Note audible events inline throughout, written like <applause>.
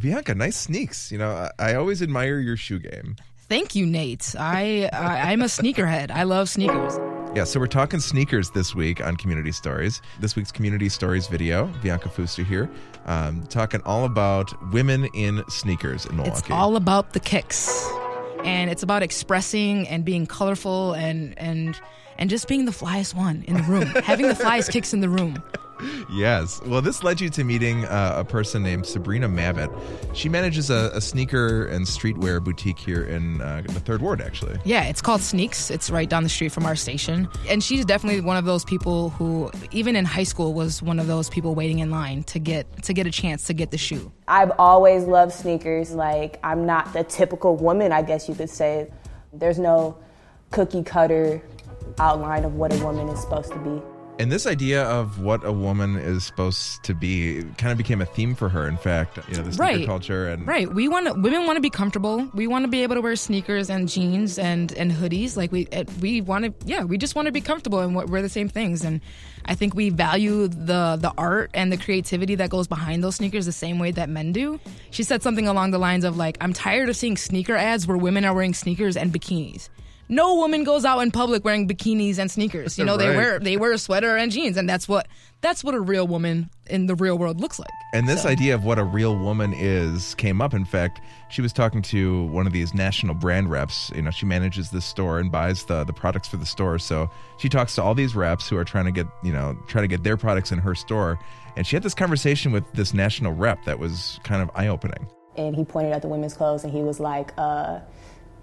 Bianca, nice sneaks. You know, I, I always admire your shoe game. Thank you, Nate. I, I I'm a sneakerhead. I love sneakers. Yeah, so we're talking sneakers this week on Community Stories. This week's Community Stories video, Bianca Fuster here, um, talking all about women in sneakers in Milwaukee. It's all about the kicks, and it's about expressing and being colorful and and and just being the flyest one in the room, <laughs> having the flyest kicks in the room. Yes. Well, this led you to meeting uh, a person named Sabrina Mavitt. She manages a, a sneaker and streetwear boutique here in uh, the Third Ward, actually. Yeah, it's called Sneaks. It's right down the street from our station. And she's definitely one of those people who, even in high school, was one of those people waiting in line to get to get a chance to get the shoe. I've always loved sneakers. Like I'm not the typical woman, I guess you could say. There's no cookie cutter outline of what a woman is supposed to be. And this idea of what a woman is supposed to be kind of became a theme for her. In fact, you know, the sneaker Right. culture and Right. We want to, women want to be comfortable. We want to be able to wear sneakers and jeans and and hoodies. Like we uh, we want to yeah, we just want to be comfortable and wear the same things and I think we value the the art and the creativity that goes behind those sneakers the same way that men do. She said something along the lines of like I'm tired of seeing sneaker ads where women are wearing sneakers and bikinis. No woman goes out in public wearing bikinis and sneakers. You know, they <laughs> wear they wear a sweater and jeans and that's what that's what a real woman in the real world looks like. And this So- idea of what a real woman is came up. In fact, she was talking to one of these national brand reps. You know, she manages this store and buys the the products for the store. So she talks to all these reps who are trying to get you know try to get their products in her store. And she had this conversation with this national rep that was kind of eye opening. And he pointed at the women's clothes and he was like, uh,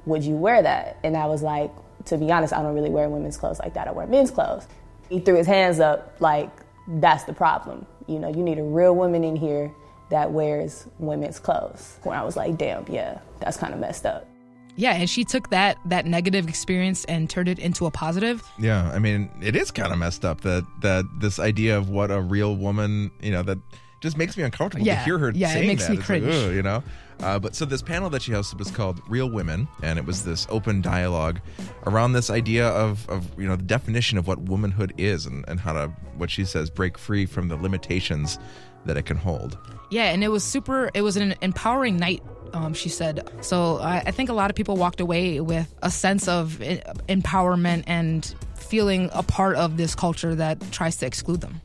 Would you wear that? And I was like, To be honest, I don't really wear women's clothes like that. I wear men's clothes. He threw his hands up like, That's the problem. You know, you need a real woman in here that wears women's clothes. Where I was like, Damn, yeah, that's kind of messed up. Yeah, and she took that that negative experience and turned it into a positive. Yeah, I mean, it is kind of messed up that that this idea of what a real woman, you know, that just makes me uncomfortable to hear her saying that. yeah, it makes that. me It's like, cringe. "Ugh," you know. Uh, but so this panel that she hosted was called "Real Women," and it was this open dialogue around this idea of of you know the definition of what womanhood is and and how to what she says break free from the limitations that it can hold. Yeah, and it was super. It was an empowering night. Um, she said. So I, I think a lot of people walked away with a sense of e- empowerment and feeling a part of this culture that tries to exclude them.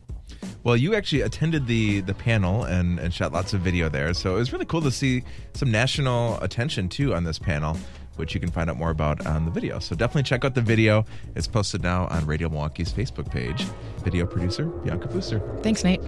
Well, you actually attended the the panel and, and shot lots of video there, so it was really cool to see some national attention too on this panel, which you can find out more about on the video. So definitely check out the video. It's posted now on Radio Milwaukee's Facebook page. Video producer Bianca Fuster. Thanks, Nate.